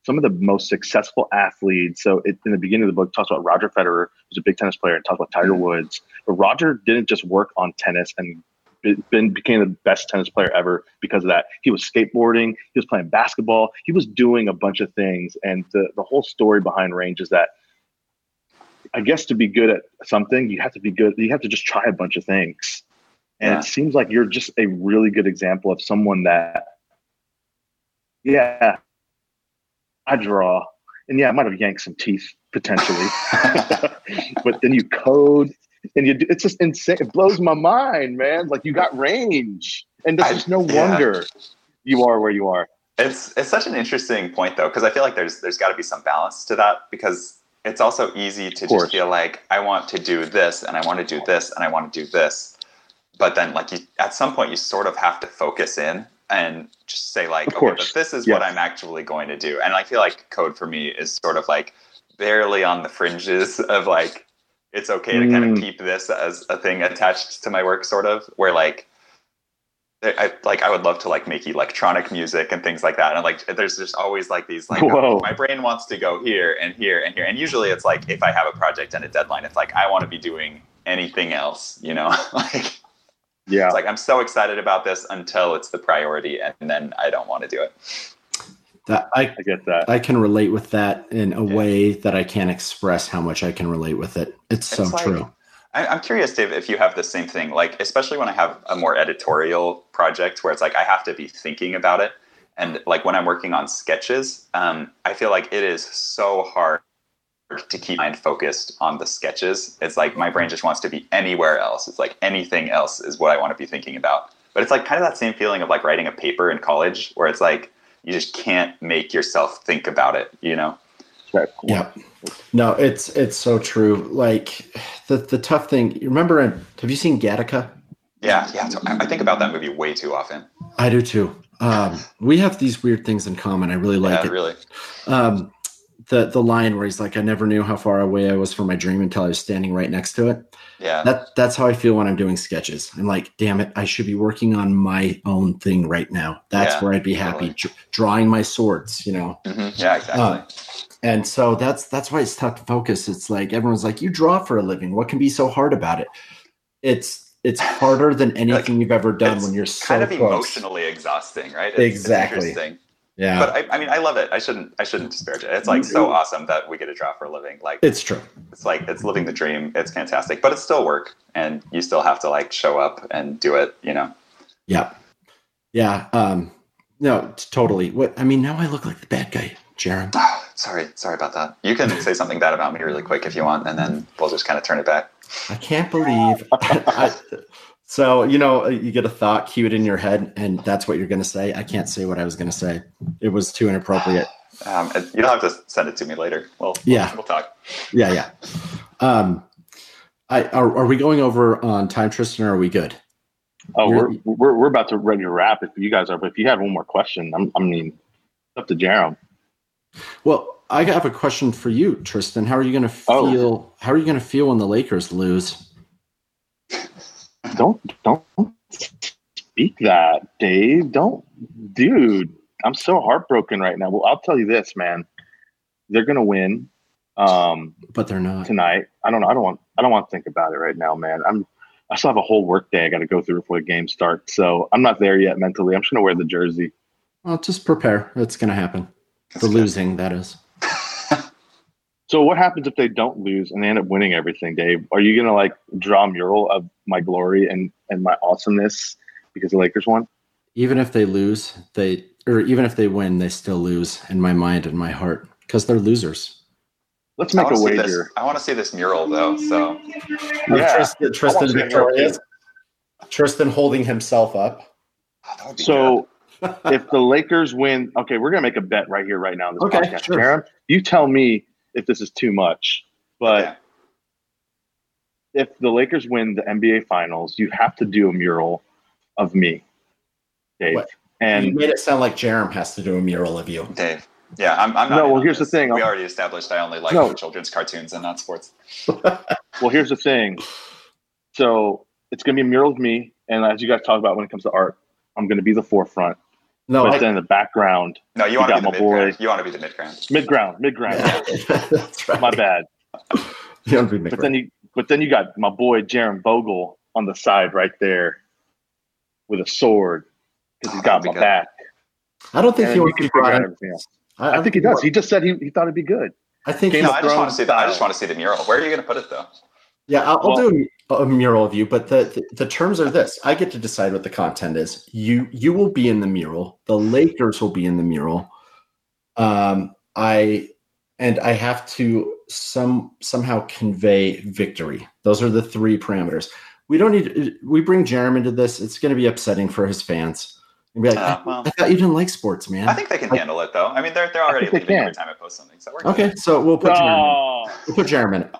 some of the most successful athletes. So it, in the beginning of the book, it talks about Roger Federer, who's a big tennis player, and talks about Tiger mm-hmm. Woods. But Roger didn't just work on tennis and been became the best tennis player ever because of that. He was skateboarding, he was playing basketball, he was doing a bunch of things. And the, the whole story behind Range is that I guess to be good at something, you have to be good, you have to just try a bunch of things. And Yeah. it seems like you're just a really good example of someone that, yeah, I draw. And yeah, I might have yanked some teeth potentially, but then you code and you do, it's just insane. It blows my mind, man. Like you got range, and there's no yeah. wonder you are where you are. It's it's such an interesting point though, because I feel like there's there's got to be some balance to that because it's also easy to just feel like I want to do this and I want to do this and I want to do this, but then like you, at some point you sort of have to focus in and just say like, okay, but this is Yes. what I'm actually going to do, and I feel like code for me is sort of like barely on the fringes of like it's okay to kind of Mm. keep this as a thing attached to my work, sort of where like I like I would love to like make electronic music and things like that. And like there's just always like these like oh, my brain wants to go here and here and here. And usually it's like if I have a project and a deadline, it's like I want to be doing anything else, you know? like Yeah, it's like I'm so excited about this until it's the priority and then I don't want to do it. That I I get that. I can relate with that in a Yeah. way that I can't express how much I can relate with it. It's so like- true. I, I'm curious, Dave, if you have the same thing, like especially when I have a more editorial project where it's like I have to be thinking about it, and like when I'm working on sketches, um, I feel like it is so hard to keep mind focused on the sketches. It's like my brain just wants to be anywhere else. It's like anything else is what I want to be thinking about. But it's like kind of that same feeling of like writing a paper in college, where it's like you just can't make yourself think about it. You know? Right. Yeah. No, it's it's so true. Like the the tough thing. You remember? in- Have you seen Gattaca? Yeah, yeah. So I I think about that movie way too often. I do too. Um, we have these weird things in common. I really like yeah, it. really. Um, the the line where he's like, "I never knew how far away I was from my dream until I was standing right next to it." Yeah. That that's how I feel when I'm doing sketches. I'm like, "Damn it, I should be working on my own thing right now." That's Yeah, where I'd be happy, dr- drawing my swords. You know. Mhm. Yeah, exactly. Uh, and so that's that's why it's tough to focus. It's like everyone's like, you draw for a living. What can be so hard about it? It's it's harder than anything you've ever done when you're so kind of close. emotionally exhausting, right? It's, Exactly. It's. Yeah, But I, I mean, I love it. I shouldn't. I shouldn't disparage it. It's like so awesome that we get to draw for a living. Like it's true. it's like it's living the dream. It's fantastic, but it's still work, and you still have to like show up and do it. You know. Yeah, yeah. Um, no, totally. What I mean now, I look like the bad guy, Jarom. sorry, sorry about that. You can say something bad about me really quick if you want, and then we'll just kind of turn it back. I can't believe. I, so you know, you get a thought cued in your head, and that's what you're going to say. I can't say what I was going to say. It was too inappropriate. Um, you don't have to send it to me later. Well, Yeah. we'll talk. Yeah, yeah. Um, I are, are we going over on time, Tristan? Or are we good? Oh, we're, we're we're about to ready to wrap if you guys are. But if you have one more question, I'm, I mean, up to Jarom. Well, I have a question for you, Tristan. How are you going to Oh. feel? How are you going to feel when the Lakers lose? Don't don't speak that, Dave. Don't, dude. I'm so heartbroken right now. Well, I'll tell you this, man. They're gonna win um, But they're not. tonight. I don't know. I don't want. I don't want to think about it right now, man. I'm. I still have a whole work day I got to go through before the game starts. So I'm not there yet mentally. I'm just gonna wear the jersey. Well, just prepare. It's going to happen. That's For good. losing, that is. So what happens if they don't lose and they end up winning everything, Dave? Are you gonna like draw a mural of my glory and and my awesomeness because the Lakers won? Even if they lose, they or even if they win, they still lose in my mind and my heart because they're losers. Let's make a wanna this- wager. I want to see this mural though. So Yeah. Tristan, Tristan see that mural victorious. Tristan holding himself up. oh, that would be So if the Lakers win, okay, we're gonna make a bet right here, right now. in This Okay, podcast. sure. Jarom, you tell me if this is too much. But Yeah. if the Lakers win the NBA Finals, you have to do a mural of me, Dave. What? you And made it sound like Jarom has to do a mural of you. Dave. Yeah, I'm, I'm not. No, well, on here's the thing. We already established I only like No. children's cartoons and not sports. well, here's the thing. So it's gonna be a mural of me, and as you guys talk about when it comes to art, I'm gonna be the forefront, No, but I, then in the background, No, you You want to be the my mid boy. ground. You want to be the mid ground. mid ground, mid ground. that's right. My bad. You don't be mid But then you, but then you got my boy Jarom Vogel on the side right there, with a sword because he's Oh, got my good. back. I don't think And he wants can to be brought in. I, I think he does. He just said he, he thought it'd be good. I think Game No, I just want to see the. I just want to see the mural. Where are you going to put it though? Yeah, I'll, I'll do a, a mural of you, but the, the the terms are this: I get to decide what the content is. You you will be in the mural. The Lakers will be in the mural. Um, I and I have to some somehow convey victory. Those are the three parameters. We don't need. We bring Jeremy into this. It's going to be upsetting for his fans. And be like, Uh, well. I thought you didn't like sports, man. I think they can handle it though. I mean, they're they're already think they leaving every time I post something. So we're good. okay, so we'll put Jarom. In. Oh, We'll put Jeremy in it.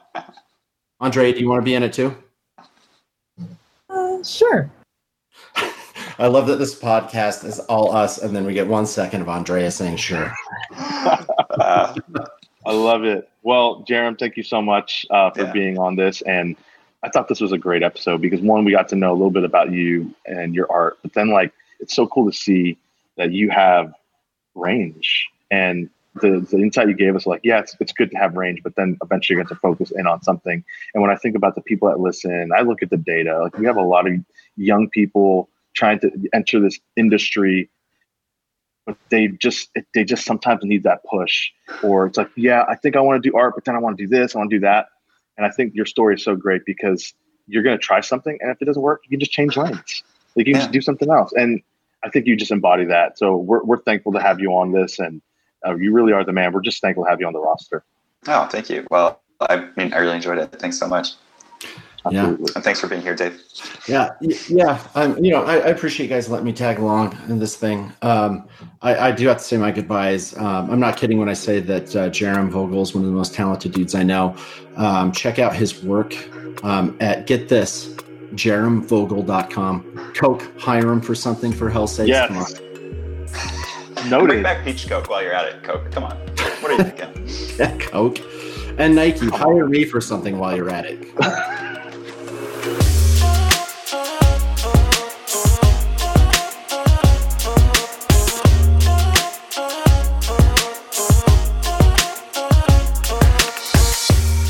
Andre, do you want to be in it too? Sure. I love that this podcast is all us, and then we get one second of Andrea saying sure. I love it. Well, Jarom, thank you so much uh, for Yeah. being on this. And I thought this was a great episode because one, we got to know a little bit about you and your art, but then like it's so cool to see that you have range and the, the insight you gave us like yeah it's, it's good to have range but then eventually you're going to focus in on something. And when i think about the people that listen i look at the data. Like we have a lot of young people trying to enter this industry but they just they just sometimes need that push. Or it's like yeah i think i want to do art but then i want to do this i want to do that. And i think your story is so great because you're going to try something and if it doesn't work you can just change lanes. Like you can Yeah. just do something else. And i think you just embody that. So we're, we're thankful to have you on this and uh, you really are the man we're just thankful to have you on the roster oh, thank you. Well, I mean, I really enjoyed it. Thanks so much, Yeah. And thanks for being here, Dave. Yeah, yeah. I'm, you know, I, I appreciate you guys letting me tag along in this thing. Um, I, I do have to say my goodbyes. Um, I'm not kidding when I say that uh, Jarom Vogel is one of the most talented dudes I know. Um, check out his work um, at get this jaromvogel.com. Coke, hire him for something for hell's sakes. Come on. yes Bring back peach Coke while you're at it, Coke. Come on. What are you thinking? Yeah, Coke. And Nike, hire me for something while you're at it.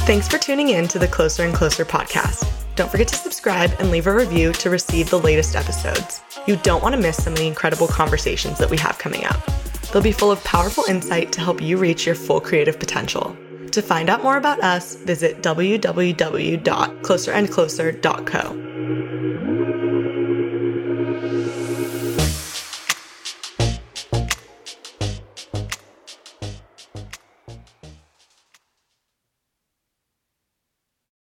Thanks for tuning in to the Closer and Closer podcast. Don't forget to subscribe and leave a review to receive the latest episodes. You don't want to miss some of the incredible conversations that we have coming up. They'll be full of powerful insight to help you reach your full creative potential. To find out more about us, visit www.closerandcloser.co.